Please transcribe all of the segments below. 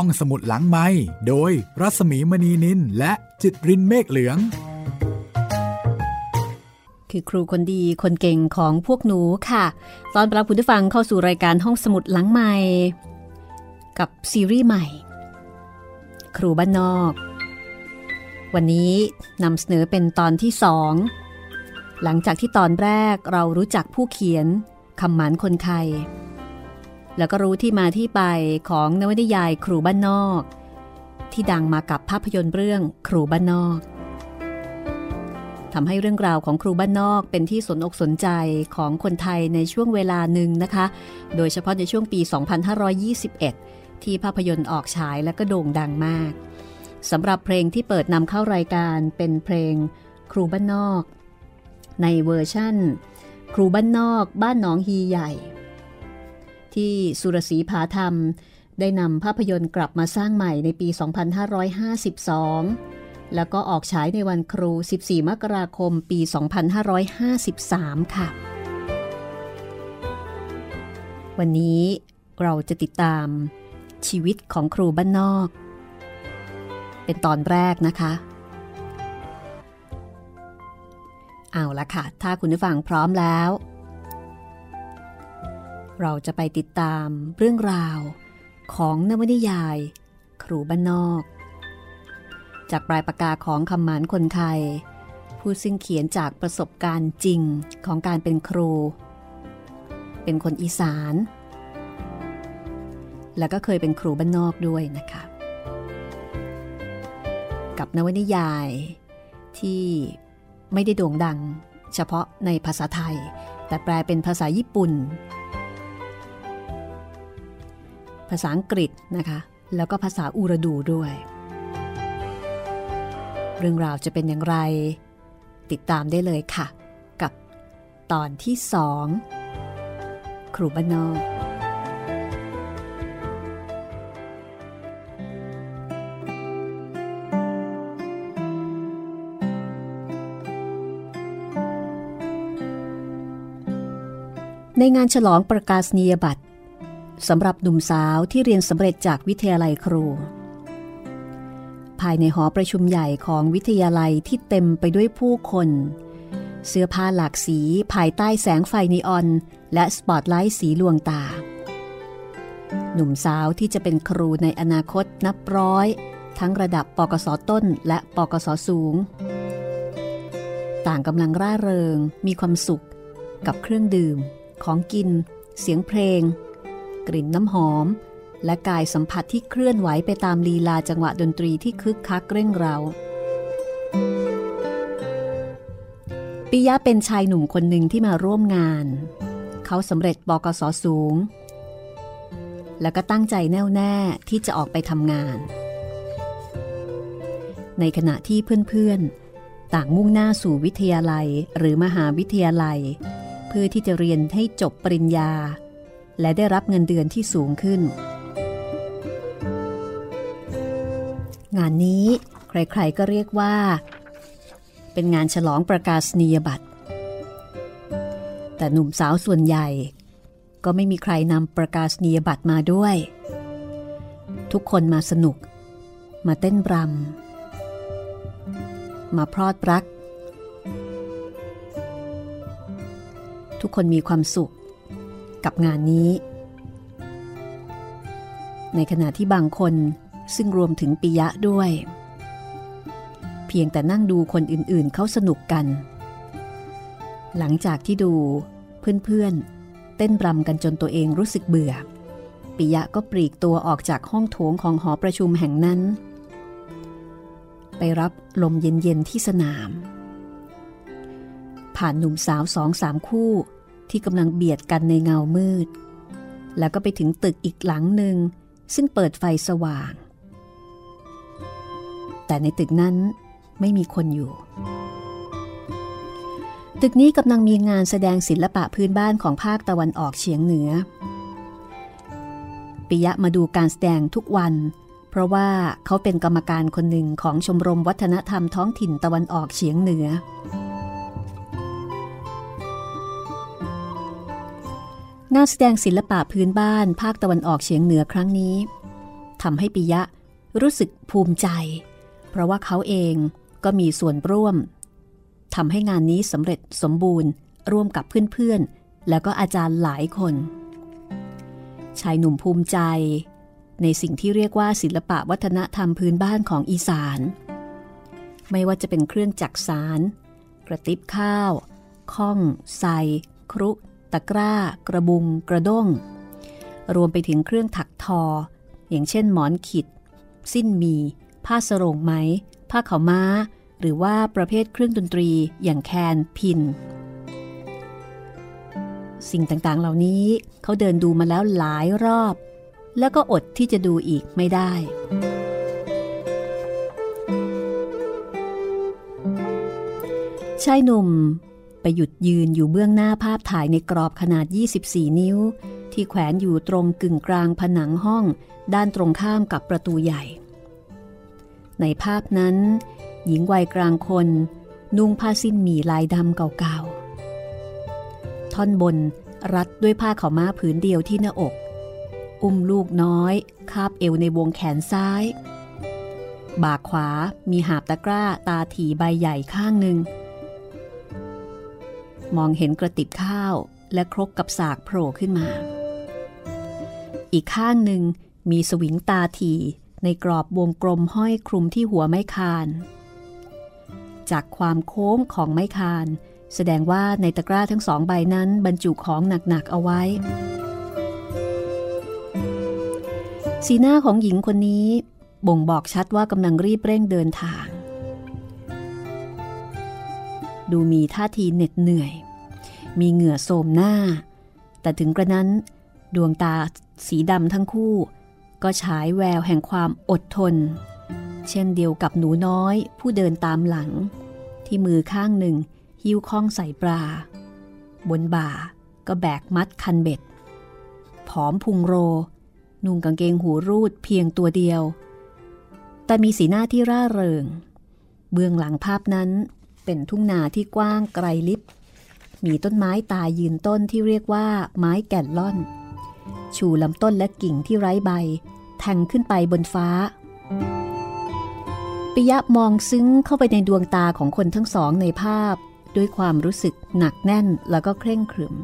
ห้องสมุดหลังไม้โดยรัสมีมณีนินและจิตรินเมฆเหลือง คือครูคนดีคนเก่งของพวกหนูค่ะ ตอนรับคุณผู้ฟังเข้าสู่รายการห้องสมุดหลังไม้กับซีรีส์ใหม่ ครูบ้านนอก วันนี้นำเสนอเป็นตอนที่สองหลังจากที่ตอนแรกเรารู้จักผู้เขียนคำหมานคนไทย แล้วก็รู้ที่มาที่ไปของนวนิยายครูบ้านนอก ที่ดังมากับภาพยนตร์เรื่องครูบ้านนอกทำให้เรื่องราวของครูบ้านนอกเป็นที่สนอกสนใจของคนไทยในช่วงเวลาหนึ่งนะคะ โดยเฉพาะในช่วงปี 2521 ที่ภาพยนตร์ออกฉายและก็โด่งดังมากสำหรับเพลงที่เปิดนำเข้ารายการเป็นเพลงครูบ้านนอก ในเวอร์ชั่น ครูบ้านนอก บ้านหนองฮีใหญ่ ที่สุรศรีผาธรรม ได้นำภาพยนตร์กลับมาสร้างใหม่ในปี 2552 แล้วก็ออกฉายในวันครู 14 มกราคมปี 2553 ค่ะ วันนี้เราจะติดตามชีวิตของครูบ้านนอก เป็นตอนแรกนะคะเอาละค่ะ ถ้าคุณผู้ฟังพร้อมแล้ว เราจะไปติดตามเรื่องราวของนวนิยาย ครูบ้านนอก จากปลายปากกาของคำหมานคนไทย ผู้ซึ่งเขียนจากประสบการณ์จริงของการเป็นครู เป็นคนอีสาน แล้วก็เคยเป็นครูบ้านนอกด้วยนะคะ กับนวนิยายที่ไม่ได้โด่งดัง เฉพาะในภาษาไทย แต่แปลเป็นภาษาญี่ปุ่น ภาษาอังกฤษนะคะ แล้วก็ภาษาอูรดูด้วย เรื่องราวจะเป็นอย่างไร ติดตามได้เลยค่ะ กับตอนที่สองครูบ้านนอกในงานฉลองประกาศนียบัตร สำหรับหนุ่มสาวที่เรียนสำเร็จจากวิทยาลัยครู ภายในหอประชุมใหญ่ของวิทยาลัยที่เต็มไปด้วยผู้คน เสื้อผ้าหลากสีภายใต้แสงไฟนีออน และสปอตไลท์สีลวงตา หนุ่มสาวที่จะเป็นครูในอนาคตนับร้อย ทั้งระดับปกศต้นและปกศสูง ต่างกำลังร่าเริงมีความสุขกับเครื่องดื่ม ของกิน เสียงเพลง กลิ่นน้ำหอม และกายสัมผัสที่เคลื่อนไหวไปตามลีลาจังหวะดนตรีที่คึกคักเร่งเร้าปิยะเป็นชายหนุ่มคนหนึ่งที่มาร่วมงาน เขาสำเร็จบกสสูง แล้วก็ตั้งใจแน่วแน่ที่จะออกไปทำงาน ในขณะที่เพื่อนๆ ต่างมุ่งหน้าสู่วิทยาลัยหรือมหาวิทยาลัย เพื่อที่จะเรียนให้จบปริญญา และได้รับเงินเดือนที่สูงขึ้น งานนี้ใครๆก็เรียกว่า เป็นงานฉลองประกาศนียบัตร แต่หนุ่มสาวส่วนใหญ่ ก็ไม่มีใครนำประกาศนียบัตรมาด้วย ทุกคนมาสนุก มาเต้นรำมาพรอดรัก ทุกคนมีความสุข กับงานนี้ ในขณะที่บางคนซึ่งรวมถึงปิยะด้วย เพียงแต่นั่งดูคนอื่นๆเขาสนุกกัน หลังจากที่ดูเพื่อนๆ เต้นรำกันจนตัวเองรู้สึกเบื่อ ปิยะก็ปลีกตัวออกจากห้องโถงของหอประชุมแห่งนั้น ไปรับลมเย็นๆที่สนาม ผ่านหนุ่มสาวสองสามคู่ ที่กำลังเบียดกันในเงามืด แล้วก็ไปถึงตึกอีกหลังหนึ่ง ซึ่งเปิดไฟสว่าง แต่ในตึกนั้นไม่มีคนอยู่ ตึกนี้กำลังมีงานแสดงศิลปะพื้นบ้านของภาคตะวันออกเฉียงเหนือปิยะมาดูการแสดงทุกวัน เพราะว่าเขาเป็นกรรมการคนหนึ่งของชมรมวัฒนธรรมท้องถิ่นตะวันออกเฉียงเหนือ งานแสดงศิลปะพื้นบ้านภาคตะวันออกเฉียงเหนือครั้งนี้ทำให้ปิยะรู้สึกภูมิใจ เพราะว่าเขาเองก็มีส่วนร่วมทำให้งานนี้สำเร็จสมบูรณ์ ร่วมกับเพื่อนๆ แล้วก็อาจารย์หลายคน ชายหนุ่มภูมิใจ ในสิ่งที่เรียกว่าศิลปะวัฒนธรรมพื้นบ้านของอีสาน ไม่ว่าจะเป็นเครื่องจักสาร กระติบข้าว ข้องใสครุ ตะกร้า กระบุง กระด้ง รวมไปถึงเครื่องถักทอ อย่างเช่นหมอนขิด สิ้นมี ผ้าสรงไหม ผ้าขาวม้า หรือว่าประเภทเครื่องดนตรีอย่างแคนพิน สิ่งต่างๆเหล่านี้เขาเดินดูมาแล้วหลายรอบ แล้วก็อดที่จะดูอีกไม่ได้ชายหนุ่ม ไปหยุดยืนอยู่เบื้องหน้าภาพถ่ายในกรอบขนาด 24 นิ้ว ที่แขวนอยู่ตรงกึ่งกลางผนังห้อง ด้านตรงข้ามกับประตูใหญ่ ในภาพนั้น หญิงวัยกลางคน นุ่งผ้าสิ้นหมี่ลายดำเก่าๆ ท่อนบนรัดด้วยผ้าขาวม้าผืนเดียวที่หน้าอก อุ้มลูกน้อย คาบเอวในวงแขนซ้ายบากขวามีหาบตะกร้าตาถีใบใหญ่ข้างหนึ่ง มองเห็นกระติบข้าวและครกกับสากโผล่ขึ้นมา อีกข้างหนึ่งมีสวิงตาทีในกรอบวงกลมห้อยคลุมที่หัวไม้คาน จากความโค้งของไม้คาน แสดงว่าในตะกร้าทั้งสองใบนั้นบรรจุของหนักๆเอาไว้ สีหน้าของหญิงคนนี้บ่งบอกชัดว่ากำลังรีบเร่งเดินทาง ดูมีท่าทีเหน็ดเหนื่อย มีเหงื่อโสมหน้า แต่ถึงกระนั้น ดวงตาสีดำทั้งคู่ ก็ฉายแววแห่งความอดทน เช่นเดียวกับหนูน้อยผู้เดินตามหลัง ที่มือข้างหนึ่งหิ้วข้องใส่ปลา บนบ่าก็แบกมัดคันเบ็ด ผอมพุงโร นุ่งกางเกงหูรูดเพียงตัวเดียว แต่มีสีหน้าที่ร่าเริง เบื้องหลังภาพนั้น เป็นทุ่งนาที่กว้างไกลลิบ มีต้นไม้ตายยืนต้นที่เรียกว่าไม้แก่นล่อน ชูลำต้นและกิ่งที่ไร้ใบ แทงขึ้นไปบนฟ้า ปิยะมองซึ้งเข้าไปในดวงตาของคนทั้งสองในภาพ ด้วยความรู้สึกหนักแน่นแล้วก็เคร่งครึม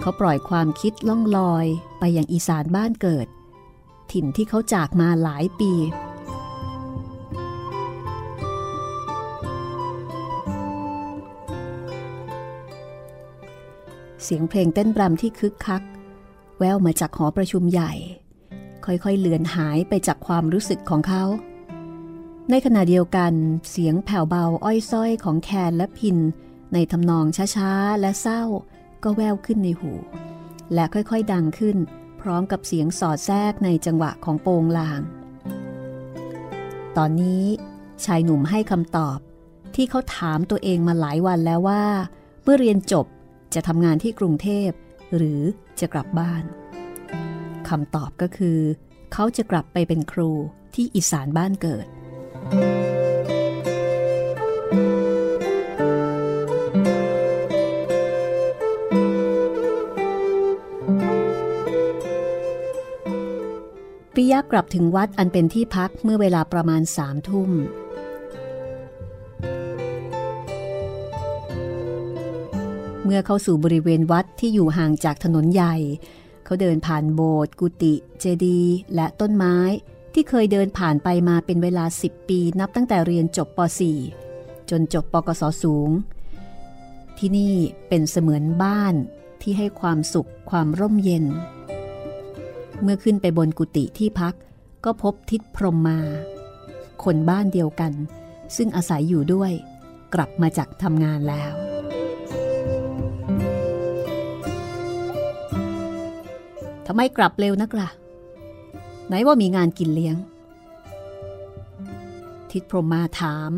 เขาปล่อยความคิดล่องลอยไปยังอีสานบ้านเกิด ถิ่นที่เขาจากมาหลายปี สียงเพลงเต้นรำที่คึกคัก แววมาจากหอประชุมใหญ่ ค่อยๆเลือนหายไปจากความรู้สึกของเขา ในขณะเดียวกัน เสียงแผ่วเบาอ้อยส้อยของแคนและพิน ในทำนองช้าๆ และเศร้า ก็แววขึ้นในหู และค่อยๆดังขึ้น พร้อมกับเสียงสอดแทรกในจังหวะของโปงลาง ตอนนี้ชายหนุ่มให้คำตอบที่เขาถามตัวเองมาหลายวันแล้วว่า เมื่อเรียนจบ จะทำงานที่กรุงเทพหรือจะกลับบ้านคำตอบก็คือ เขาจะกลับไปเป็นครูที่อีสานบ้านเกิด ปิยะกลับถึงวัดอันเป็นที่พักเมื่อเวลาประมาณสามทุ่ม มื่อเข้าสู่บริเวณวัดที่อยู่ห่างจากถนนใหญ่ เขาเดินผ่านโบสถ์กุฏิเจดีย์และต้นไม้ที่เคยเดินผ่านไปมาเป็นเวลา 10 ปีนับตั้งแต่เรียนจบป .4 จนจบปกศสูง ที่นี่เป็นเสมือนบ้านที่ให้ความสุขความร่มเย็น เมื่อขึ้นไปบนกุฏิที่พักก็พบทิศพรมมา คนบ้านเดียวกัน ซึ่งอาศัยอยู่ด้วย กลับมาจากทำงานแล้ว ทำไมกลับเร็วนักละ่ะ ไหนว่ามีงานกินเลี้ยง ทิดพรมมาถาม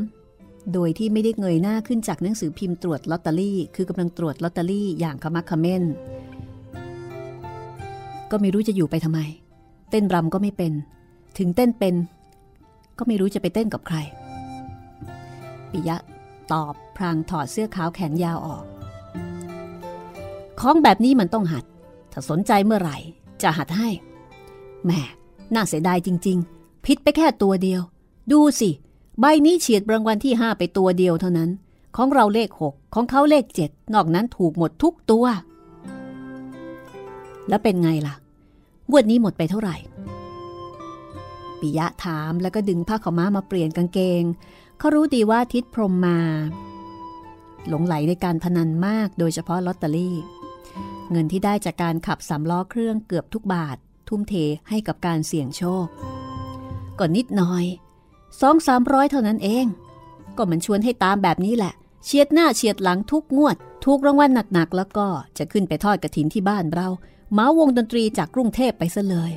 โดยที่ไม่ได้เงยหน้าขึ้นจากหนังสือพิมพ์ตรวจลอตเตอรี่ คือกำลังตรวจลอตเตอรี่อย่างขมักขม้น ก็ไม่รู้จะอยู่ไปทำไม เต้นรำก็ไม่เป็น ถึงเต้นเป็น ก็ไม่รู้จะไปเต้นกับใคร ปิยะตอบพรางถอดเสื้อขาวแขนยาวออกของแบบนี้มันต้องหัด ถ้าสนใจเมื่อไหร่ จะหัดให้แหมน่าเสียดายจริงๆผิดไปแค่ตัวเดียว ดูสิ ใบนี้เฉียดรางวัลที่ห้าไปตัวเดียวเท่านั้น ของเราเลขหกของเขาเลขเจ็ดนอกนั้นถูกหมดทุกตัว แล้วเป็นไงล่ะงวดนี้หมดไปเท่าไหร่ปิยะถามแล้วก็ดึงผ้าขาวม้ามาเปลี่ยนกางเกง เขารู้ดีว่าทิศพรมมา หลงไหลในการพนันมากโดยเฉพาะลอตเตอรี่ เงินที่ได้จากการขับสามล้อเครื่องเกือบทุกบาท ทุ่มเทให้กับการเสี่ยงโชคก็นิดหน่อยสองสามร้อยเท่านั้นเอง ก็มันชวนให้ตามแบบนี้แหละ เฉียดหน้าเฉียดหลังทุกงวด ทุกรางวัลหนักๆ แล้วก็จะขึ้นไปทอดกระถินที่บ้านเรา เมาวงดนตรีจากกรุงเทพไปซะเลย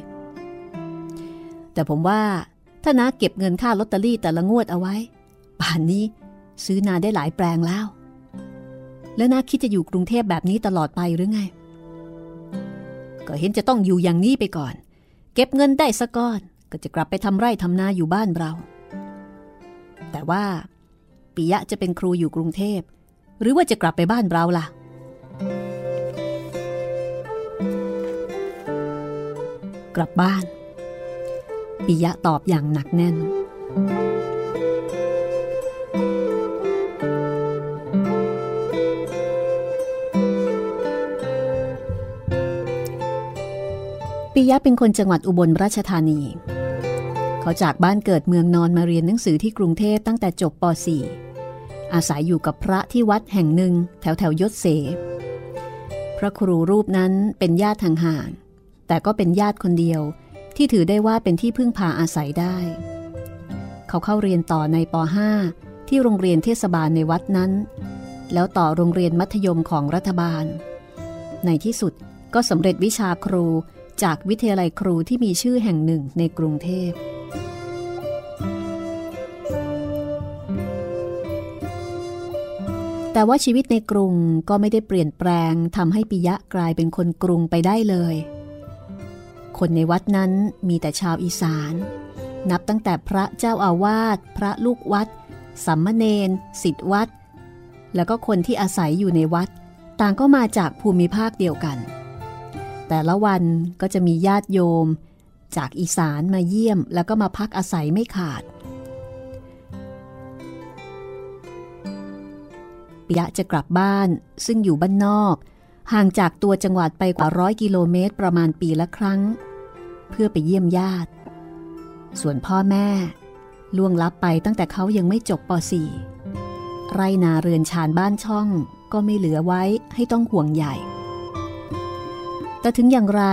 แต่ผมว่าถ้านาเก็บเงินค่าลอตเตอรี่แต่ละงวดเอาไว้ ป่านนี้ซื้อนาได้หลายแปลงแล้ว แล้วนาคิดจะอยู่กรุงเทพแบบนี้ตลอดไปหรือไง ก็เห็นจะต้องอยู่อย่างนี้ไปก่อน เก็บเงินได้สักก้อน ก็จะกลับไปทำไร่ทำนาอยู่บ้านเรา แต่ว่าปิยะจะเป็นครูอยู่กรุงเทพ หรือว่าจะกลับไปบ้านเราล่ะ กลับบ้านปิยะตอบอย่างหนักแน่น ปิยะเป็นคนจังหวัดอุบลราชธานี เขาจากบ้านเกิดเมืองนอนมาเรียนหนังสือที่กรุงเทพตั้งแต่จบป .4 อาศัยอยู่กับพระที่วัดแห่งหนึ่งแถวแถวยศเสพระครูรูปนั้นเป็นญาติห่างแต่ก็เป็นญาติคนเดียวที่ถือได้ว่าเป็นที่พึ่งพาอาศัยได้ เขาเข้าเรียนต่อในป .5 ที่โรงเรียนเทศบาลในวัดนั้น แล้วต่อโรงเรียนมัธยมของรัฐบาล ในที่สุดก็สำเร็จวิชาครู จากวิทยาลัยครูที่มีชื่อแห่งหนึ่งในกรุงเทพ แต่ว่าชีวิตในกรุงก็ไม่ได้เปลี่ยนแปลงทำให้ปิยะกลายเป็นคนกรุงไปได้เลย คนในวัดนั้นมีแต่ชาวอีสาน นับตั้งแต่พระเจ้าอาวาส พระลูกวัดสัมมเนนสิทธวัด แล้วก็คนที่อาศัยอยู่ในวัด ต่างก็มาจากภูมิภาคเดียวกัน แต่ละวันก็จะมีญาติโยม จากอีสานมาเยี่ยมแล้วก็มาพักอาศัยไม่ขาดปิยะจะกลับบ้านซึ่งอยู่บ้านนอก ห่างจากตัวจังหวัดไปกว่าร้อยกิโลเมตรประมาณปีละครั้ง เพื่อไปเยี่ยมญาติ ส่วนพ่อแม่ ล่วงลับไปตั้งแต่เขายังไม่จบป .4 ไรนาเรือนชานบ้านช่องก็ไม่เหลือไว้ให้ต้องห่วงใหญ่ แต่ถึงอย่างไร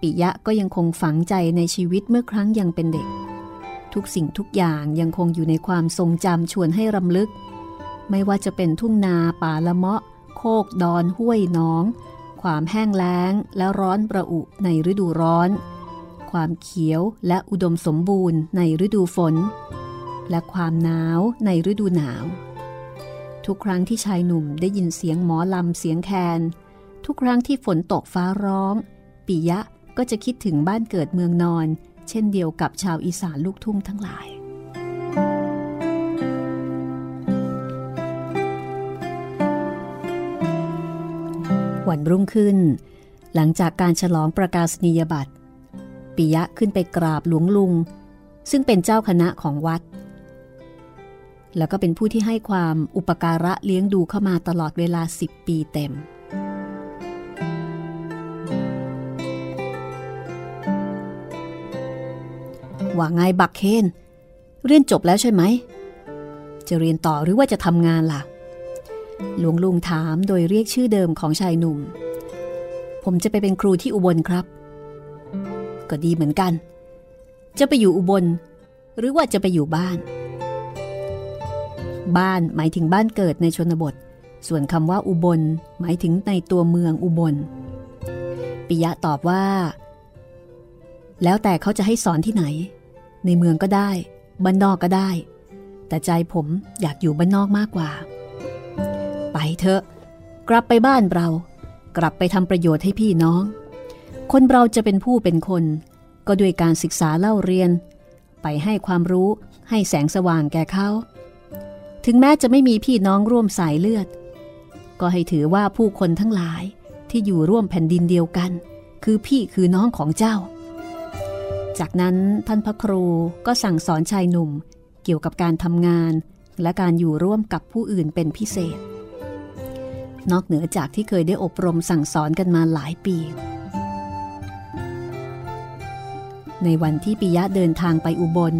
ปิยะก็ยังคงฝังใจในชีวิตเมื่อครั้งยังเป็นเด็ก ทุกสิ่งทุกอย่างยังคงอยู่ในความทรงจำชวนให้รำลึก ไม่ว่าจะเป็นทุ่งนาป่าละเมาะคกดอนห้วยน้อง ความแห้งแล้งและร้อนประอุในฤดูร้อน ความเขียวและอุดมสมบูรณ์ในฤดูฝน และความหนาวในฤดูหนาว ทุกครั้งที่ชายหนุ่มได้ยินเสียงหมอลำเสียงแคน ทุกครั้งที่ฝนตกฟ้าร้อง ปิยะก็จะคิดถึงบ้านเกิดเมืองนอน เช่นเดียวกับชาวอีสานลูกทุ่งทั้งหลาย วันรุ่งขึ้น หลังจากการฉลองประกาศนียบัตรปิยะขึ้นไปกราบหลวงลุง ซึ่งเป็นเจ้าคณะของวัด แล้วก็เป็นผู้ที่ให้ความอุปการะเลี้ยงดูเข้ามาตลอดเวลาสิบปีเต็ม ว่าไงบักเคน เรียนจบแล้วใช่ไหม จะเรียนต่อหรือว่าจะทำงานล่ะ หลวงลุงถามโดยเรียกชื่อเดิมของชายหนุ่ม ผมจะไปเป็นครูที่อุบลครับ ก็ดีเหมือนกัน จะไปอยู่อุบล หรือว่าจะไปอยู่บ้าน บ้านหมายถึงบ้านเกิดในชนบท ส่วนคำว่าอุบล หมายถึงในตัวเมืองอุบล ปิยะตอบว่าแล้วแต่เขาจะให้สอนที่ไหน ในเมืองก็ได้ บ้านนอกก็ได้ แต่ใจผมอยากอยู่บ้านนอกมากกว่า ไปเถอะ กลับไปบ้านเรา กลับไปทำประโยชน์ให้พี่น้อง คนเราจะเป็นผู้เป็นคน ก็ด้วยการศึกษาเล่าเรียน ไปให้ความรู้ให้แสงสว่างแก่เขาถึงแม้จะไม่มีพี่น้องร่วมสายเลือด ก็ให้ถือว่าผู้คนทั้งหลายที่อยู่ร่วมแผ่นดินเดียวกัน คือพี่คือน้องของเจ้า จากนั้นท่านพระครูก็สั่งสอนชายหนุ่มเกี่ยวกับการทำงานและการอยู่ร่วมกับผู้อื่นเป็นพิเศษ นอกเหนือจากที่เคยได้อบรมสั่งสอนกันมาหลายปี ในวันที่ปิยะเดินทางไปอุบล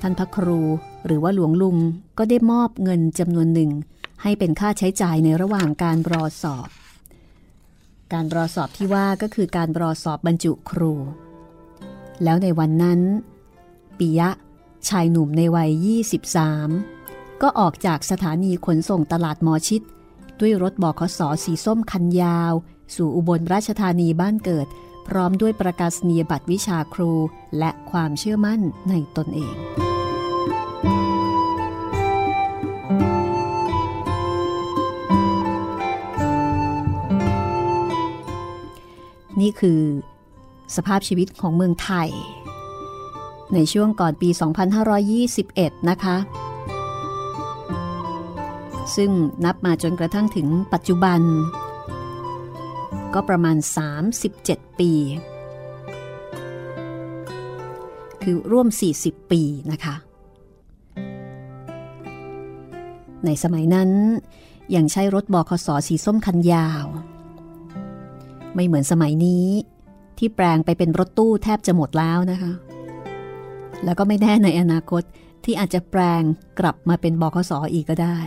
ท่านพระครูหรือว่าหลวงลุงก็ได้มอบเงินจำนวนหนึ่ง ให้เป็นค่าใช้จ่ายในระหว่างการรอสอบ การรอสอบที่ว่าก็คือการรอสอบบรรจุครู แล้วในวันนั้น ปิยะชายหนุ่มในวัย 23 ก็ออกจากสถานีขนส่งตลาดมอชิด ด้วยรถบอขสสีส้มคันยาว สู่อุบลราชธานีบ้านเกิด พร้อมด้วยประกาศนียบัตรวิชาครูและความเชื่อมั่นในตนเองนี่คือ สภาพชีวิตของเมืองไทย ในช่วงก่อนปี 2521 นะคะ ซึ่งนับมาจนกระทั่งถึงปัจจุบัน ก็ประมาณ 37 ปี คือร่วม 40 ปีนะคะ ในสมัยนั้นยังใช้รถบอขสสีส้มคันยาว ไม่เหมือนสมัยนี้ ที่แปลงไปเป็นรถตู้แทบจะหมดแล้วนะคะ แล้วก็ไม่แน่ในอนาคตที่อาจจะแปลงกลับมาเป็นบคสออีกก็ได้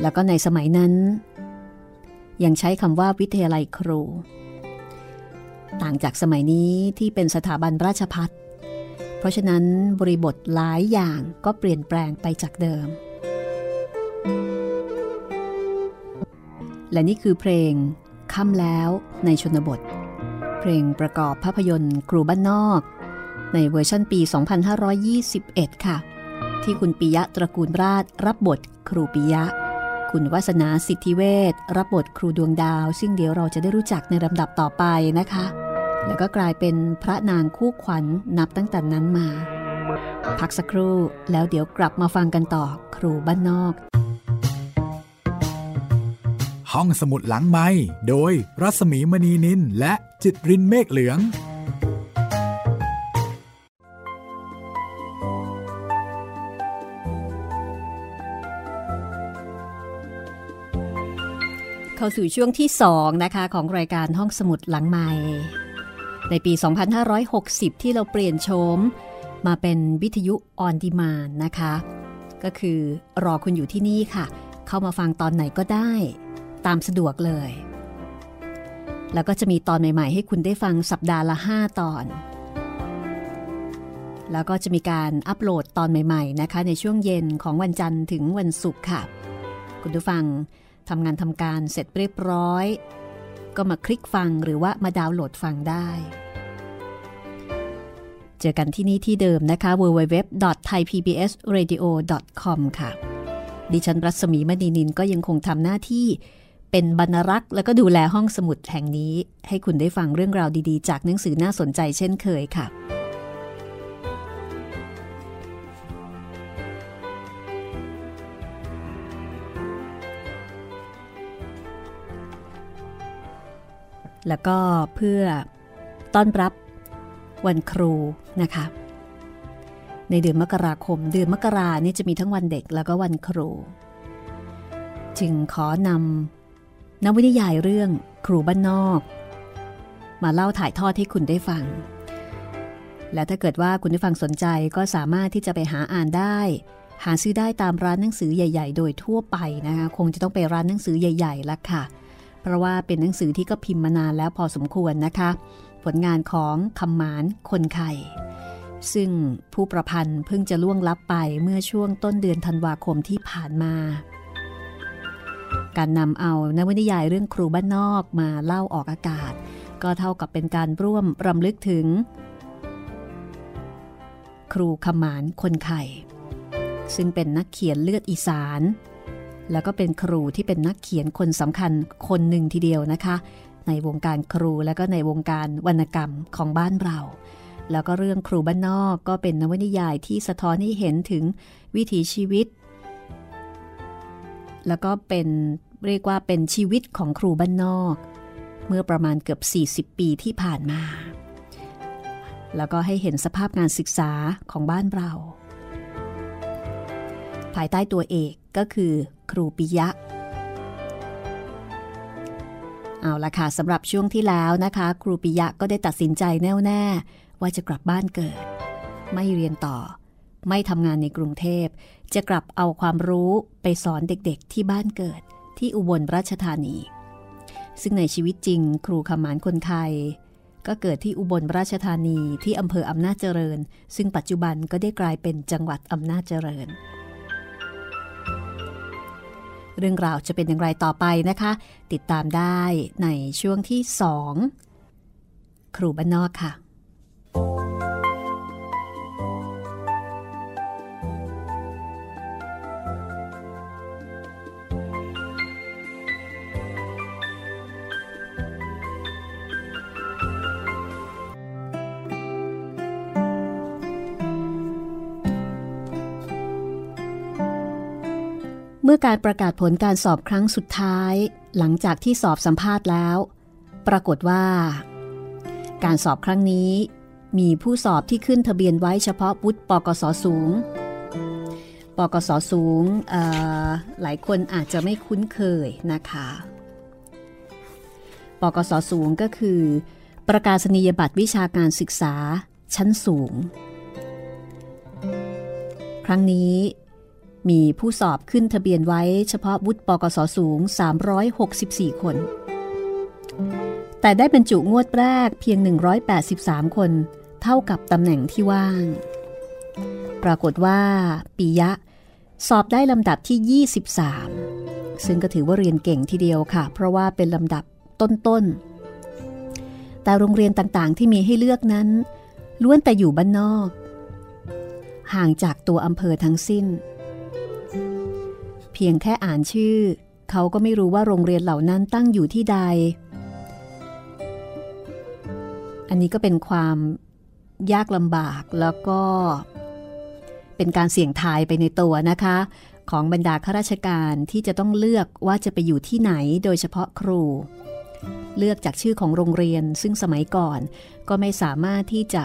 แล้วก็ในสมัยนั้น ยังใช้คำว่าวิทยาลัยครู ต่างจากสมัยนี้ที่เป็นสถาบันราชพัฒเพราะฉะนั้นบริบทหลายอย่างก็เปลี่ยนแปลงไปจากเดิม และนี่คือเพลง ค่ำแล้วในชนบท เพลงประกอบภาพยนตร์ครูบ้านนอก ในเวอร์ชันปี 2521 ค่ะ ที่คุณปิยะตระกูลราชรับบทครูปิยะ คุณวัสนาสิทธิเวชรับบทครูดวงดาว ซึ่งเดี๋ยวเราจะได้รู้จักในลำดับต่อไปนะคะ แล้วก็กลายเป็นพระนางคู่ขวัญนับตั้งแต่นั้นมา พักสักครู่แล้วเดี๋ยวกลับมาฟังกันต่อครูบ้านนอก ห้องสมุดหลังไม้โดยรัสมีมณีนินและจิตรินเมฆเหลือง เข้าสู่ช่วงที่2นะคะของรายการห้องสมุดหลังไม้ในปี 2560 ที่เราเปลี่ยนโฉมมาเป็นวิทยุออนดีมานนะคะ ก็คือรอคุณอยู่ที่นี่ค่ะ เข้ามาฟังตอนไหนก็ได้ ตามสะดวกเลย แล้วก็จะมีตอนใหม่ ๆ ให้คุณได้ฟังสัปดาห์ละ 5 ตอน แล้วก็จะมีการอัปโหลดตอนใหม่ๆนะคะ ในช่วงเย็นของวันจันทร์ถึงวันศุกร์ค่ะ คุณผู้ฟังทำงานทำการเสร็จเรียบร้อย ก็มาคลิกฟังหรือว่ามาดาวน์โหลดฟังได้เจอกันที่นี่ที่เดิมนะคะ www.thaipbsradio.com ค่ะ ดิฉันรัศมีมณีนินก็ยังคงทำหน้าที่ เป็นบรรรักษ์แล้วก็ดูแลห้องสมุดแห่งนี้ ให้คุณได้ฟังเรื่องราวดีๆ จากหนังสือน่าสนใจเช่นเคยค่ะ แล้วก็เพื่อต้อนรับวันครูนะคะ ในเดือนมกราคม เดือนมกรานี่จะมีทั้งวันเด็กแล้วก็วันครู จึงขอนำ นวนิยายเรื่องครูบ้านนอก มาเล่าถ่ายทอดให้คุณได้ฟัง และถ้าเกิดว่าคุณได้ฟังสนใจก็สามารถที่จะไปหาอ่านได้ หาซื้อได้ตามร้านหนังสือใหญ่ ๆ โดยทั่วไปนะคะคงจะต้องไปร้านหนังสือใหญ่ๆละค่ะ เพราะว่าเป็นหนังสือที่ก็พิมพ์มานานแล้วพอสมควรนะคะ ผลงานของคำหมานคนไข่ซึ่งผู้ประพันธ์เพิ่งจะล่วงลับไปเมื่อช่วงต้นเดือนธันวาคมที่ผ่านมา การนำเอานวนิยายเรื่องครูบ้านนอกมาเล่าออกอากาศ ก็เท่ากับเป็นการร่วมรำลึกถึง ครูขมานคนไข่ซึ่งเป็นนักเขียนเลือดอีสาน แล้วก็เป็นครูที่เป็นนักเขียนคนสำคัญคนหนึ่งทีเดียวนะคะ ในวงการครูและก็ในวงการวรรณกรรมของบ้านเราแล้วก็เรื่องครูบ้านนอกก็เป็นนวนิยายที่สะท้อนให้เห็นถึงวิถีชีวิต แล้วก็เป็นเรียกว่าเป็นชีวิตของครูบ้านนอก เมื่อประมาณเกือบ 40 ปีที่ผ่านมา แล้วก็ให้เห็นสภาพงานศึกษาของบ้านเรา ภายใต้ตัวเอกก็คือครูปิยะ เอาละค่ะสำหรับช่วงที่แล้วนะคะ ครูปิยะก็ได้ตัดสินใจแน่วแน่ว่าจะกลับบ้านเกิด ไม่เรียนต่อ ไม่ทำงานในกรุงเทพ จะกลับเอาความรู้ไปสอนเด็กๆที่บ้านเกิดที่อุบลราชธานี ซึ่งในชีวิตจริง ครูคำหมานคนไทย ก็เกิดที่อุบลราชธานีที่อำเภออำนาจเจริญ ซึ่งปัจจุบันก็ได้กลายเป็นจังหวัดอำนาจเจริญ เรื่องราวจะเป็นอย่างไรต่อไปนะคะ ติดตามได้ในช่วงที่ 2 ครูบ้านนอกค่ะ มื่อการประกาศผลการสอบครั้งสุดท้าย หลังจากที่สอบสัมภาษณ์แล้ว ปรากฏว่า การสอบครั้งนี้ มีผู้สอบที่ขึ้นทะเบียนไว้เฉพาะวุฒิปกศสูงปกศสูงหลายคนอาจจะไม่คุ้นเคยนะคะปกศสูงก็คือ ประกาศนียบัตรวิชาการศึกษาชั้นสูง ครั้งนี้ มีผู้สอบขึ้นทะเบียนไว้เฉพาะวุฒิปกศสูง 364 คน แต่ได้บรรจุงวดแรกเพียง 183 คน เท่ากับตำแหน่งที่ว่าง ปรากฏว่าปียะ สอบได้ลำดับที่ 23 ซึ่งก็ถือว่าเรียนเก่งทีเดียวค่ะ เพราะว่าเป็นลำดับต้นๆ แต่โรงเรียนต่างๆที่มีให้เลือกนั้น ล้วนแต่อยู่บ้านนอก ห่างจากตัวอำเภอทั้งสิ้น เพียงแค่อ่านชื่อ เขาก็ไม่รู้ว่าโรงเรียนเหล่านั้นตั้งอยู่ที่ใด อันนี้ก็เป็นความยากลำบากแล้วก็ เป็นการเสี่ยงทายไปในตัวนะคะ ของบรรดาข้าราชการที่จะต้องเลือกว่าจะไปอยู่ที่ไหนโดยเฉพาะครู เลือกจากชื่อของโรงเรียนซึ่งสมัยก่อน ก็ไม่สามารถที่จะ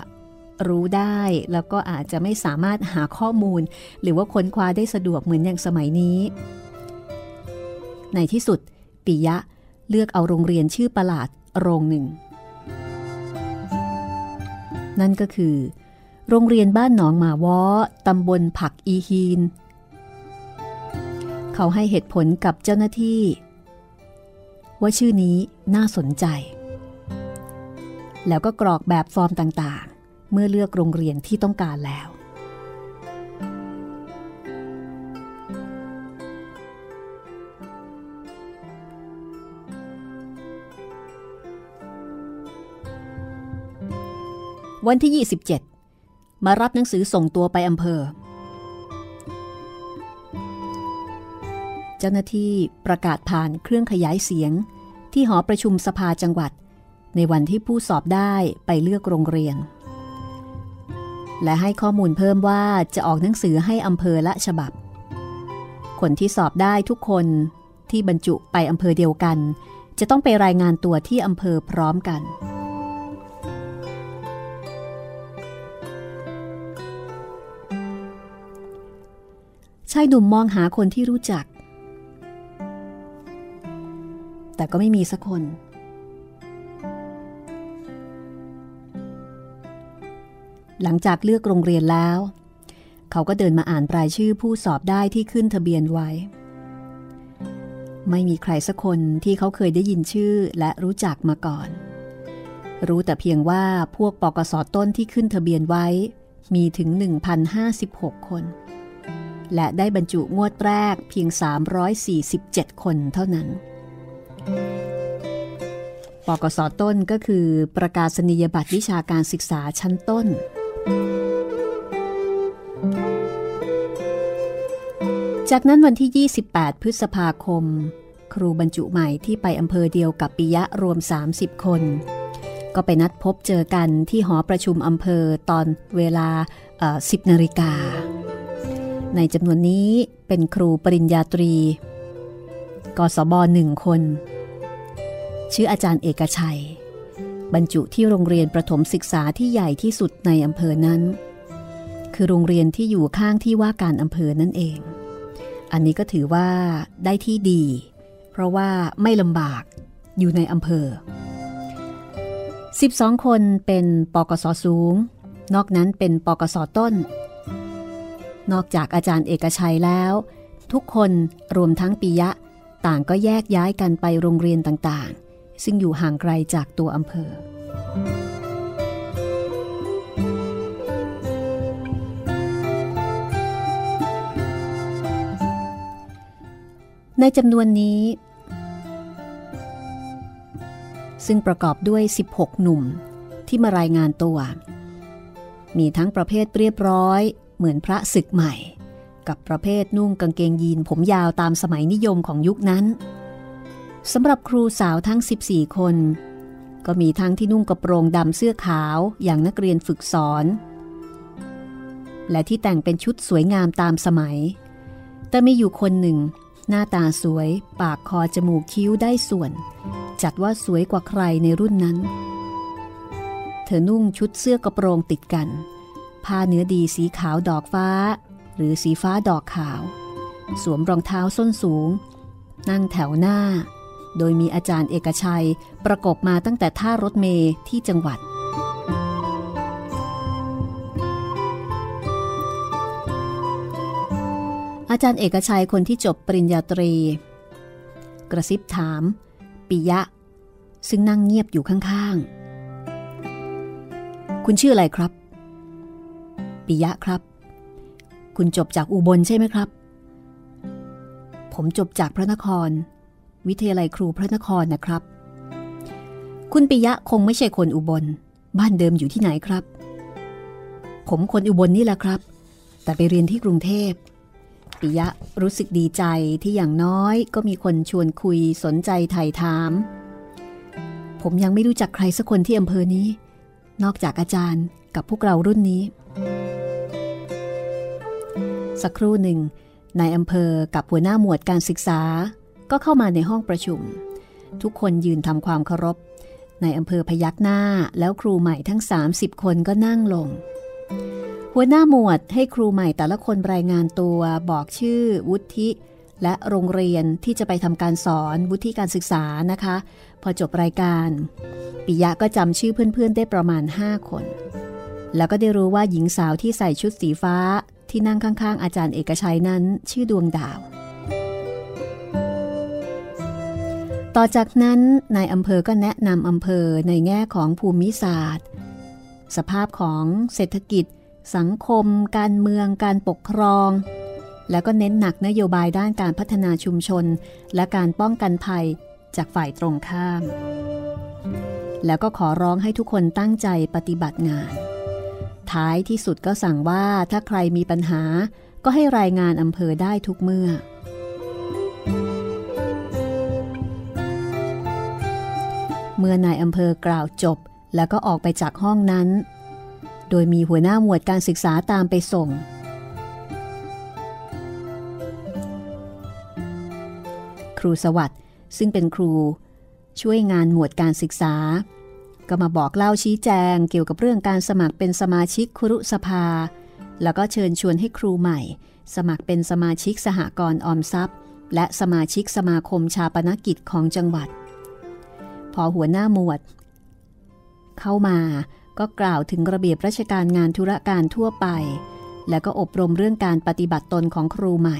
รู้ได้แล้วก็อาจจะไม่สามารถหาข้อมูล หรือว่าค้นคว้าได้สะดวกเหมือนอย่างสมัยนี้ ในที่สุดปิยะเลือกเอาโรงเรียนชื่อประหลาดโรงหนึ่ง นั่นก็คือ โรงเรียนบ้านหนองหมาวอตำบลผักอีฮีน เขาให้เหตุผลกับเจ้าหน้าที่ ว่าชื่อนี้น่าสนใจ แล้วก็กรอกแบบฟอร์มต่าง เมื่อเลือกโรงเรียนที่ต้องการแล้ว วันที่ 27 มารับหนังสือส่งตัวไปอำเภอ เจ้าหน้าที่ประกาศผ่านเครื่องขยายเสียงที่หอประชุมสภาจังหวัด ในวันที่ผู้สอบได้ไปเลือกโรงเรียน และให้ข้อมูลเพิ่มว่าจะออกหนังสือให้อำเภอละฉบับ คนที่สอบได้ทุกคนที่บรรจุไปอำเภอเดียวกัน จะต้องไปรายงานตัวที่อำเภอพร้อมกัน ชายหนุ่มมองหาคนที่รู้จัก แต่ก็ไม่มีสักคน หลังจากเลือกโรงเรียนแล้ว เขาก็เดินมาอ่านรายชื่อผู้สอบได้ที่ขึ้นทะเบียนไว้ ไม่มีใครสักคนที่เขาเคยได้ยินชื่อและรู้จักมาก่อน รู้แต่เพียงว่าพวกปกสต้นที่ขึ้นทะเบียนไว้ มีถึง 1,056 คน และได้บรรจุงวดแรกเพียง 347 คนเท่านั้นปกสต้นก็คือประกาศนียบัตรวิชาการศึกษาชั้นต้น จากนั้นวันที่ 28 พฤษภาคม ครูบรรจุใหม่ที่ไปอำเภอเดียวกับปิยะรวม 30 คน ก็ไปนัดพบเจอกันที่หอประชุมอำเภอตอนเวลา 10 นาฬิกา ในจำนวนนี้เป็นครูปริญญาตรี กศบหนึ่งคน ชื่ออาจารย์เอกชัย บรรจุที่โรงเรียนประถมศึกษาที่ใหญ่ที่สุดในอำเภอนั้น คือโรงเรียนที่อยู่ข้างที่ว่าการอำเภอนั่นเอง อันนี้ก็ถือว่าได้ที่ดี เพราะว่าไม่ลำบากอยู่ในอำเภอ 12 คนเป็นปกสสูง นอกนั้นเป็นปกสต้น นอกจากอาจารย์เอกชัยแล้ว ทุกคนรวมทั้งปิยะต่างก็แยกย้ายกันไปโรงเรียนต่างๆ ซึ่งอยู่ห่างไกลจากตัวอำเภอ ในจำนวนนี้ ซึ่งประกอบด้วย 16 หนุ่มที่มารายงานตัว มีทั้งประเภทเรียบร้อย เหมือนพระศึกใหม่ กับประเภทนุ่งกางเกงยีนผมยาวตามสมัยนิยมของยุคนั้น สำหรับครูสาวทั้ง 14 คน ก็มีทั้งที่นุ่งกระโปรงดำเสื้อขาวอย่างนักเรียนฝึกสอน และที่แต่งเป็นชุดสวยงามตามสมัย แต่มีอยู่คนหนึ่ง หน้าตาสวย ปากคอจมูกคิ้วได้ส่วน จัดว่าสวยกว่าใครในรุ่นนั้น เธอนุ่งชุดเสื้อกระโปรงติดกัน ผ้าเนื้อดีสีขาวดอกฟ้า หรือสีฟ้าดอกขาว สวมรองเท้าส้นสูง นั่งแถวหน้า โดยมีอาจารย์เอกชัยประกบมาตั้งแต่ท่ารถเมย์ที่จังหวัด อาจารย์เอกชัยคนที่จบปริญญาตรี กระซิบถาม ปิยะ ซึ่งนั่งเงียบอยู่ข้างๆ คุณชื่ออะไรครับ ปิยะครับ คุณจบจากอุบลใช่ไหมครับ ผมจบจากพระนคร วิทยาลัยครูพระนครนะครับ คุณปิยะคงไม่ใช่คนอุบล บ้านเดิมอยู่ที่ไหนครับ ผมคนอุบลนนี่แหละครับ แต่ไปเรียนที่กรุงเทพปิยะรู้สึกดีใจที่อย่างน้อยก็มีคนชวนคุยสนใจไถ่ถาม ผมยังไม่รู้จักใครสักคนที่อำเภอนี้ นอกจากอาจารย์กับพวกเรารุ่นนี้ สักครู่หนึ่งนายอำเภอกับหัวหน้าหมวดการศึกษา ก็เข้ามาในห้องประชุม ทุกคนยืนทำความเคารพในอำเภอพยักหน้าแล้วครูใหม่ทั้ง 30 คนก็นั่งลง หัวหน้าหมวดให้ครูใหม่แต่ละคนรายงานตัวบอกชื่อ วุฒิและโรงเรียนที่จะไปทำการสอนวุฒิการศึกษานะคะ พอจบรายการปิยะก็จำชื่อเพื่อนๆ ได้ประมาณ 5 คน แล้วก็ได้รู้ว่าหญิงสาวที่ใส่ชุดสีฟ้าที่นั่งข้างๆ อาจารย์เอกชัยนั้น ชื่อดวงดาว ต่อจากนั้นนายอำเภอก็แนะนำอำเภอในแง่ของภูมิศาสตร์ สภาพของเศรษฐกิจ สังคม การเมือง การปกครอง แล้วก็เน้นหนักนโยบายด้านการพัฒนาชุมชน และการป้องกันภัยจากฝ่ายตรงข้าม แล้วก็ขอร้องให้ทุกคนตั้งใจปฏิบัติงาน ท้ายที่สุดก็สั่งว่าถ้าใครมีปัญหาก็ให้รายงานอำเภอได้ทุกเมื่อ เมื่อนายอำเภอกล่าวจบ แล้วก็ออกไปจากห้องนั้น โดยมีหัวหน้าหมวดการศึกษาตามไปส่ง ครูสวัสด์ซึ่งเป็นครู ช่วยงานหมวดการศึกษา ก็มาบอกเล่าชี้แจงเกี่ยวกับเรื่องการสมัครเป็นสมาชิกครุสภา แล้วก็เชิญชวนให้ครูใหม่ สมัครเป็นสมาชิกสหกรณ์ออมทรัพย์ และสมาชิกสมาคมชาปนกิจของจังหวัด พอหัวหน้าหมวด เข้ามาก็กล่าวถึงระเบียบราชการงานธุรการทั่วไป แล้วก็อบรมเรื่องการปฏิบัติตนของครูใหม่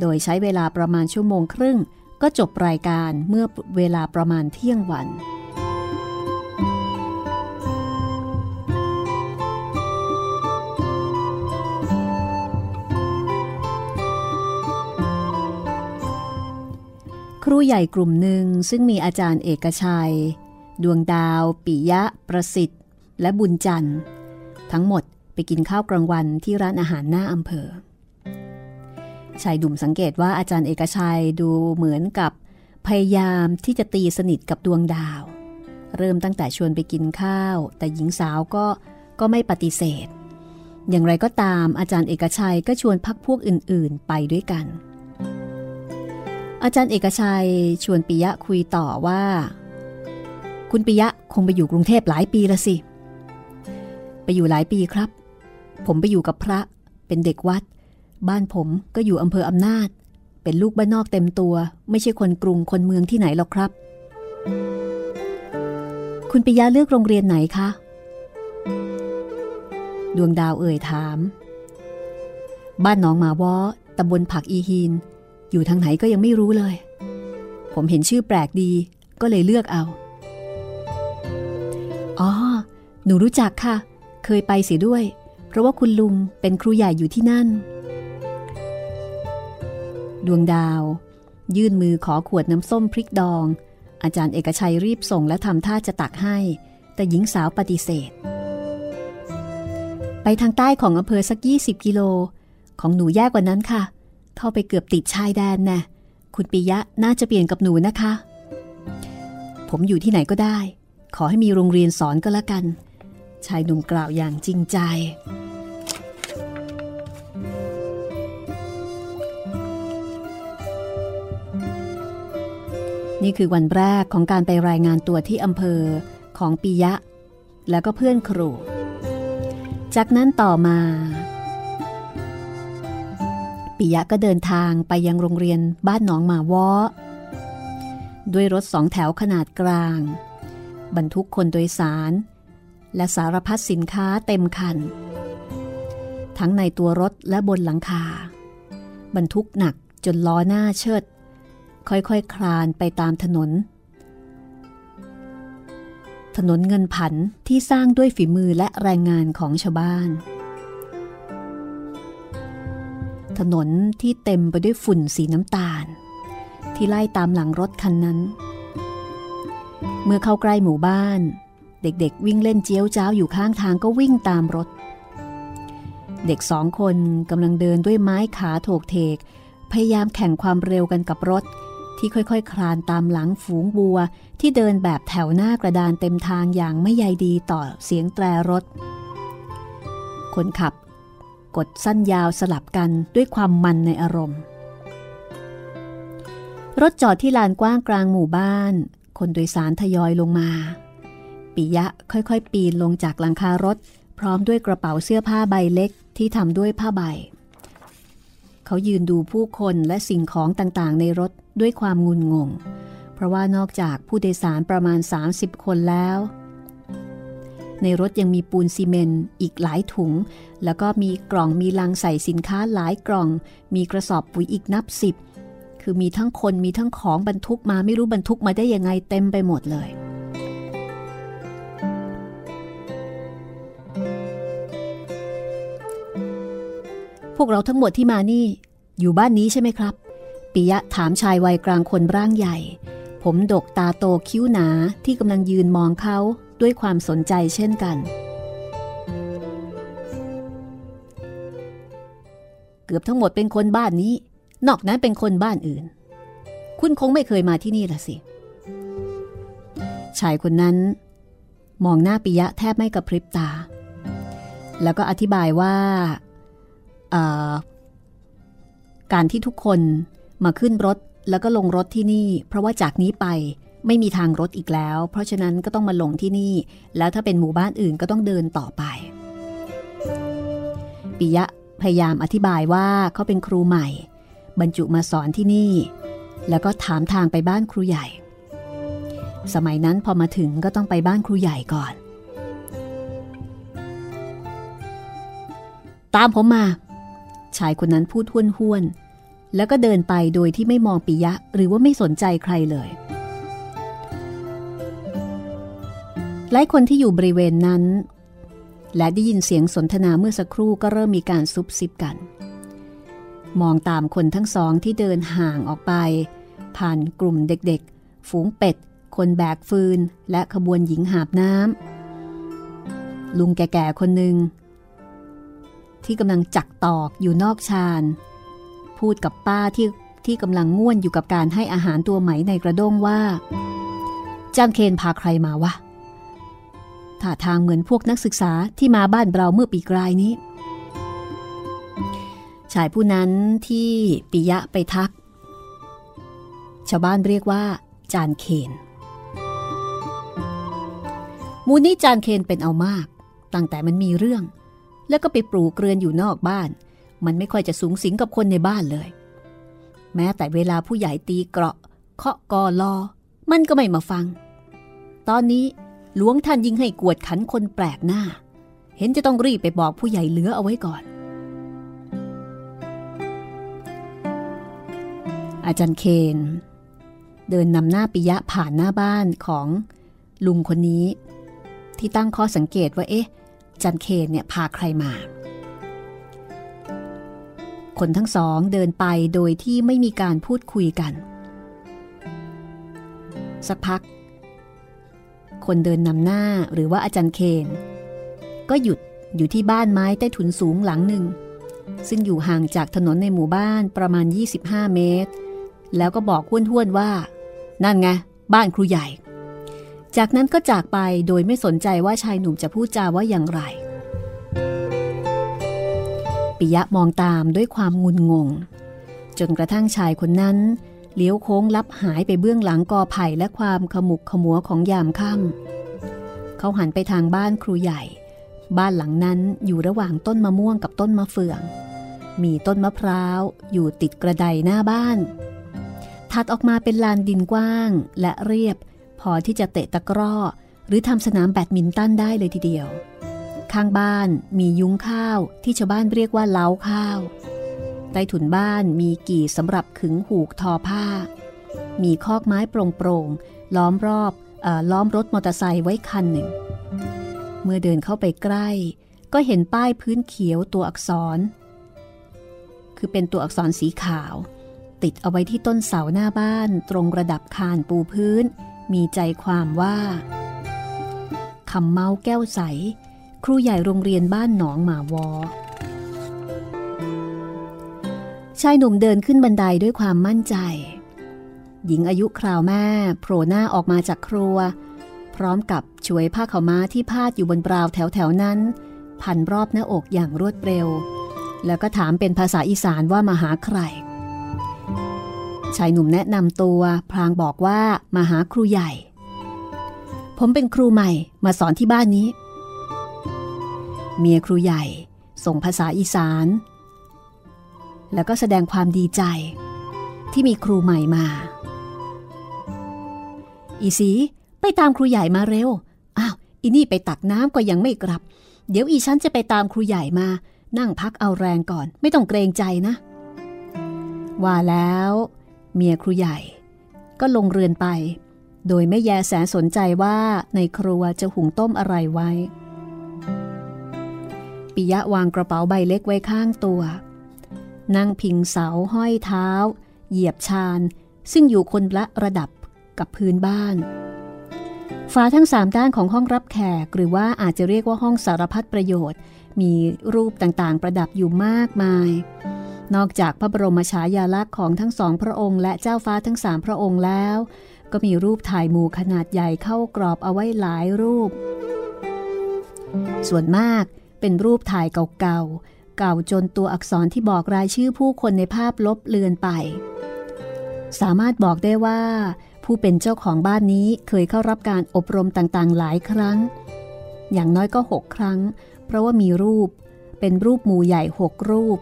โดยใช้เวลาประมาณชั่วโมงครึ่ง ก็จบรายการเมื่อเวลาประมาณเที่ยงวัน ครูใหญ่กลุ่มหนึ่งซึ่งมีอาจารย์เอกชัย ดวงดาว ปิยะ ประสิทธิ์ และบุญจันทร์ ทั้งหมดไปกินข้าวกลางวันที่ร้านอาหารหน้าอำเภอ ชายดุ่มสังเกตว่าอาจารย์เอกชัยดูเหมือนกับพยายามที่จะตีสนิทกับดวงดาว เริ่มตั้งแต่ชวนไปกินข้าว แต่หญิงสาวก็ก็ไม่ปฏิเสธ อย่างไรก็ตามอาจารย์เอกชัยก็ชวนพักพวกอื่นๆ ไปด้วยกัน อาจารย์เอกชัยชวนปิยะคุยต่อว่า คุณปิยะคงไปอยู่กรุงเทพหลายปีละสิ ไปอยู่หลายปีครับ ผมไปอยู่กับพระเป็นเด็กวัด บ้านผมก็อยู่อำเภออำนาจ เป็นลูกบ้านนอกเต็มตัว ไม่ใช่คนกรุงคนเมืองที่ไหนหรอกครับ คุณปิยะเลือกโรงเรียนไหนคะ ดวงดาวเอ่ยถาม บ้านหนองหมาวอตำบลผักอีฮีน อยู่ทางไหนก็ยังไม่รู้เลย ผมเห็นชื่อแปลกดีก็เลยเลือกเอา อ๋อ หนูรู้จักค่ะ เคยไปเสียด้วย เพราะว่าคุณลุงเป็นครูใหญ่อยู่ที่นั่น ดวงดาว ยื่นมือขอขวดน้ำส้มพริกดอง อาจารย์เอกชัยรีบส่งและทำท่าจะตักให้ แต่หญิงสาวปฏิเสธ ไปทางใต้ของอำเภอสัก 20 กิโล ของหนูแย่กว่านั้นค่ะเข้าไปเกือบติดชายแดนแน่คุณปิยะน่าจะเปลี่ยนกับหนูนะคะ ผมอยู่ที่ไหนก็ได้ ขอให้มีโรงเรียนสอนก็แล้วกัน ชายหนุ่มกล่าวอย่างจริงใจ นี่คือวันแรกของการไปรายงานตัวที่อำเภอของปิยะ แล้วก็เพื่อนครู จากนั้นต่อมา ปิยะก็เดินทางไปยังโรงเรียนบ้านหนองหมาวอด้วยรถสองแถวขนาดกลาง บรรทุกคนโดยสาร และสารพัดสินค้าเต็มคัน ทั้งในตัวรถและบนหลังคา บรรทุกหนักจนล้อหน้าเชิด ค่อยๆคคลานไปตามถนน ถนนเงินผันที่สร้างด้วยฝีมือและแรงงานของชาวบ้าน ถนนที่เต็มไปด้วยฝุ่นสีน้ำตาล ที่ไล่ตามหลังรถคันนั้น เมื่อเข้าใกล้หมู่บ้าน เด็กๆ วิ่งเล่นเจี๊ยวจ้าวอยู่ข้างทางก็วิ่งตามรถ เด็กสองคนกำลังเดินด้วยไม้ขาโถกเทก พยายามแข่งความเร็วกันกับรถ ที่ค่อยๆ คลานตามหลังฝูงบัว ที่เดินแบบแถวหน้ากระดานเต็มทางอย่างไม่ใยดีต่อเสียงแตรรถคนขับ กดสั้นยาวสลับกันด้วยความมันในอารมณ์ รถจอดที่ลานกว้างกลางหมู่บ้าน คนโดยสารทยอยลงมา ปิยะค่อยๆ ปีนลงจากหลังคารถ พร้อมด้วยกระเป๋าเสื้อผ้าใบเล็กที่ทำด้วยผ้าใบ เขายืนดูผู้คนและสิ่งของต่างๆ ในรถด้วยความงุนงง เพราะว่านอกจากผู้โดยสารประมาณ 30 คนแล้ว ในรถยังมีปูนซีเมนต์อีกหลายถุง แล้วก็มีกล่องมีลังใส่สินค้าหลายกล่อง มีกระสอบปุ๋ยอีกนับสิบ คือมีทั้งคนมีทั้งของบรรทุกมาไม่รู้บรรทุกมาได้ยังไงเต็มไปหมดเลย พวกเราทั้งหมดที่มานี่ อยู่บ้านนี้ใช่ไหมครับ ปิยะถามชายวัยกลางคนร่างใหญ่ ผมดกตาโตคิ้วหนาที่กำลังยืนมองเขา ด้วยความสนใจเช่นกัน เกือบทั้งหมดเป็นคนบ้านนี้ นอกนั้นเป็นคนบ้านอื่น คุณคงไม่เคยมาที่นี่ละสิ ชายคนนั้น มองหน้าปิยะแทบไม่กระพริบตา แล้วก็อธิบายว่าการที่ทุกคนมาขึ้นรถแล้วก็ลงรถที่นี่ เพราะว่าจากนี้ไป ไม่มีทางรถอีกแล้ว เพราะฉะนั้นก็ต้องมาลงที่นี่ แล้วถ้าเป็นหมู่บ้านอื่นก็ต้องเดินต่อไป ปิยะพยายามอธิบายว่าเขาเป็นครูใหม่ บรรจุมาสอนที่นี่ แล้วก็ถามทางไปบ้านครูใหญ่ สมัยนั้นพอมาถึงก็ต้องไปบ้านครูใหญ่ก่อน ตามผมมา ชายคนนั้นพูดห้วนห้วน แล้วก็เดินไปโดยที่ไม่มองปิยะหรือว่าไม่สนใจใครเลย หลายคนที่อยู่บริเวณนั้น และได้ยินเสียงสนทนาเมื่อสักครู่ก็เริ่มมีการซุบซิบกัน มองตามคนทั้งสองที่เดินห่างออกไป ผ่านกลุ่มเด็กๆ ฝูงเป็ด คนแบกฟืน และขบวนหญิงหาบน้ำลุงแก่ๆคนหนึ่งที่กำลังจักตอกอยู่นอกชานพูดกับป้าที่ที่กำลังง่วนอยู่กับการให้อาหารตัวไหมในกระด้งว่า จ้างเคนพาใครมาวะ ท่าทางเหมือนพวกนักศึกษาที่มาบ้านเราเมื่อปีกลายนี้ ชายผู้นั้นที่ปิยะไปทัก ชาวบ้านเรียกว่า จานเคนมูนี่จานเคนเป็นเอามาก ตั้งแต่มันมีเรื่อง แล้วก็ไปปลูกเรือนอยู่นอกบ้าน มันไม่ค่อยจะสูงสิงกับคนในบ้านเลย แม้แต่เวลาผู้ใหญ่ตีเกราะเคาะกอลอ มันก็ไม่มาฟัง ตอนนี้ หลวงท่านยิ่งให้กวดขันคนแปลกหน้า เห็นจะต้องรีบไปบอกผู้ใหญ่เหลือเอาไว้ก่อน อาจารย์เคน เดินนำหน้าปิยะผ่านหน้าบ้านของลุงคนนี้ ที่ตั้งข้อสังเกตว่าเอ๊ะจันเคนเนี่ยพาใครมา คนทั้งสองเดินไปโดยที่ไม่มีการพูดคุยกัน สักพัก คนเดินนำหน้าหรือว่าอาจารย์เคน ก็หยุดอยู่ที่บ้านไม้ใต้ถุนสูงหลังหนึ่ง ซึ่งอยู่ห่างจากถนนในหมู่บ้านประมาณ 25 เมตร แล้วก็บอกห้วนๆว่า นั่นไง บ้านครูใหญ่ จากนั้นก็จากไปโดยไม่สนใจว่าชายหนุ่มจะพูดจาว่าอย่างไรปิยะมองตามด้วยความงุนงง จนกระทั่งชายคนนั้น เลี้ยวโค้งลับหายไปเบื้องหลังกอไผ่และความขมุกขมัวของยามค่ำเขาหันไปทางบ้านครูใหญ่ บ้านหลังนั้นอยู่ระหว่างต้นมะม่วงกับต้นมะเฟือง มีต้นมะพร้าวอยู่ติดกระไดหน้าบ้าน ถัดออกมาเป็นลานดินกว้างและเรียบ พอที่จะเตะตะกร้อ หรือทำสนามแบดมินตันได้เลยทีเดียว ข้างบ้านมียุ้งข้าวที่ชาวบ้านเรียกว่าเล้าข้าว ใต้ถุนบ้านมีกี่สำหรับขึงหูกทอผ้า มีคอกไม้โปร่งๆล้อมรอบอล้อมรถมอเตอร์ไซค์ไว้คันหนึ่ง เมื่อเดินเข้าไปใกล้ ก็เห็นป้ายพื้นเขียวตัวอักษร คือเป็นตัวอักษรสีขาว ติดเอาไว้ที่ต้นเสาหน้าบ้านตรงระดับคานปูพื้น มีใจความว่าคำเมาแก้วใส ครูใหญ่โรงเรียนบ้านหนองหมาวอ ชายหนุ่มเดินขึ้นบันไดด้วยความมั่นใจ หญิงอายุคราวแม่โผล่หน้าออกมาจากครัว พร้อมกับช่วยผ้าขาวม้าที่พาดอยู่บนบราวแถวๆนั้น พันรอบหน้าอกอย่างรวดเร็ว แล้วก็ถามเป็นภาษาอีสานว่ามาหาใคร ชายหนุ่มแนะนำตัวพลางบอกว่ามาหาครูใหญ่ ผมเป็นครูใหม่มาสอนที่บ้านนี้ เมียครูใหญ่ ส่งภาษาอีสาน แล้วก็แสดงความดีใจ ที่มีครูใหม่มา อีสีไปตามครูใหญ่มาเร็ว อ้าว อีนี่ไปตักน้ำก็ยังไม่กลับ เดี๋ยวอีฉันจะไปตามครูใหญ่มา นั่งพักเอาแรงก่อน ไม่ต้องเกรงใจนะ ว่าแล้ว เมียครูใหญ่ ก็ลงเรือนไป โดยไม่แยแสสนใจว่าในครัวจะหุงต้มอะไรไว้ปิยะวางกระเป๋าใบเล็กไว้ข้างตัว นั่งพิงเสาห้อยเท้า เหยียบชานซึ่งอยู่คนละระดับกับพื้นบ้านฝาทั้งสามด้านของห้องรับแขก หรือว่าอาจจะเรียกว่าห้องสารพัดประโยชน์ มีรูปต่างๆ ประดับอยู่มากมาย นอกจากพระบรมฉายาลักษณ์ของทั้งสองพระองค์ และเจ้าฟ้าทั้งสามพระองค์แล้ว ก็มีรูปถ่ายหมู่ขนาดใหญ่เข้ากรอบเอาไว้หลายรูป ส่วนมากเป็นรูปถ่ายเก่าๆ เก่าจนตัวอักษรที่บอกรายชื่อผู้คนในภาพลบเลือนไป สามารถบอกได้ว่า ผู้เป็นเจ้าของบ้านนี้เคยเข้ารับการอบรมต่างๆ หลายครั้ง อย่างน้อยก็หกครั้ง เพราะว่ามีรูป เป็นรูปหมู่ใหญ่หกรูป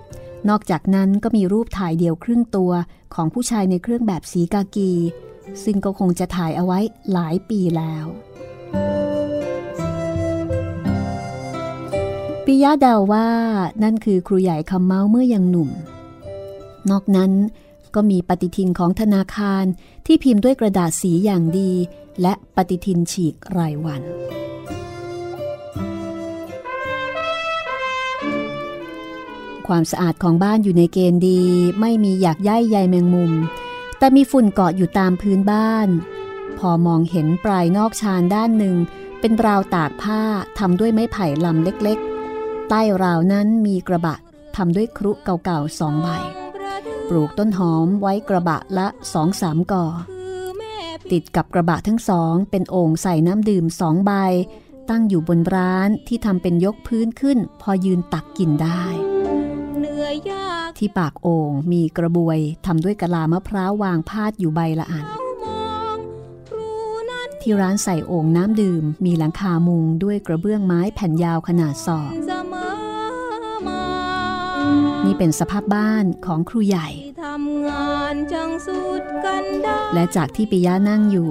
นอกจากนั้นก็มีรูปถ่ายเดียวครึ่งตัวของผู้ชายในเครื่องแบบสีกากี ซึ่งก็คงจะถ่ายเอาไว้หลายปีแล้ว ปิยะเดาว่านั่นคือครูใหญ่คำเมาเมื่อยังหนุ่ม นอกนั้นก็มีปฏิทินของธนาคารที่พิมพ์ด้วยกระดาษสีอย่างดี และปฏิทินฉีกรายวัน ความสะอาดของบ้านอยู่ในเกณฑ์ดี ไม่มีอยากย่ายใยแมงมุม แต่มีฝุ่นเกาะอยู่ตามพื้นบ้าน พอมองเห็นปลายนอกชานด้านหนึ่ง เป็นราวตากผ้าทำด้วยไม้ไผ่ลำเล็กๆ ใต้ราวนั้นมีกระบะทำด้วยครุเก่าๆสองใบ ปลูกต้นหอมไว้กระบะละสองสามก่อ ติดกับกระบะทั้งสอง เป็นโอ่งใส่น้ำดื่มสองใบ ตั้งอยู่บนร้านที่ทำเป็นยกพื้นขึ้น พอยืนตักกินได้ ที่ปากโอ่งมีกระบวยทำด้วยกะลามะพร้าววางพาดอยู่ใบละอัน ที่ร้านใส่โอ่งน้ำดื่ม มีหลังคามุงด้วยกระเบื้องไม้แผ่นยาวขนาดศอก นี่เป็นสภาพบ้านของครูใหญ่ และจากที่ปิยะนั่งอยู่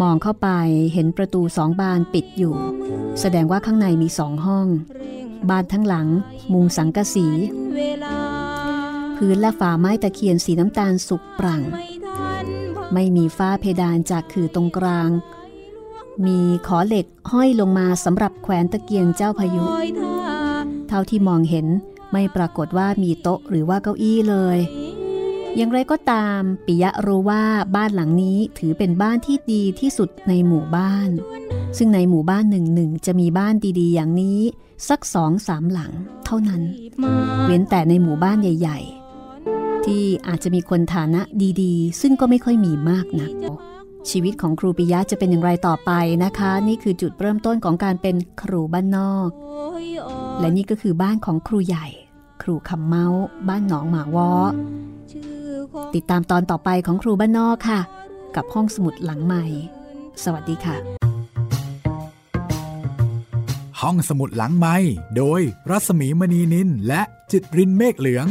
มองเข้าไปเห็นประตูสองบานปิดอยู่ แสดงว่าข้างในมีสองห้องบ้านทั้งหลัง มุงสังกะสี พื้นและฝาไม้ตะเคียนสีน้ำตาลสุกปรั่ง ไม่มีฝ้าเพดานจากคือตรงกลาง มีขอเหล็กห้อยลงมาสำหรับแขวนตะเกียงเจ้าพายุ เท่าที่มองเห็นไม่ปรากฏว่ามีโต๊ะหรือว่าเก้าอี้เลย อย่างไรก็ตามปิยะรู้ว่าบ้านหลังนี้ถือเป็นบ้านที่ดีที่สุดในหมู่บ้าน ซึ่งในหมู่บ้านหนึ่งหนึ่งจะมีบ้านดีๆ อย่างนี้ สักสองสามหลังเท่านั้น เว้นแต่ในหมู่บ้านใหญ่ ๆ ที่อาจจะมีคนฐานะดีๆ ซึ่งก็ไม่ค่อยมีมากนักชีวิตของครูปิยะจะเป็นอย่างไรต่อไปนะคะ นี่คือจุดเริ่มต้นของการเป็นครูบ้านนอก และนี่ก็คือบ้านของครูใหญ่ ครูคำเมาบ้านหนองหมาวอติดตามตอนต่อไปของครูบ้านนอกค่ะ กับห้องสมุดหลังใหม่ สวัสดีค่ะ ห้องสมุดหลังไม้โดยรัสมีมณีนินและจิตรินเมฆเหลือง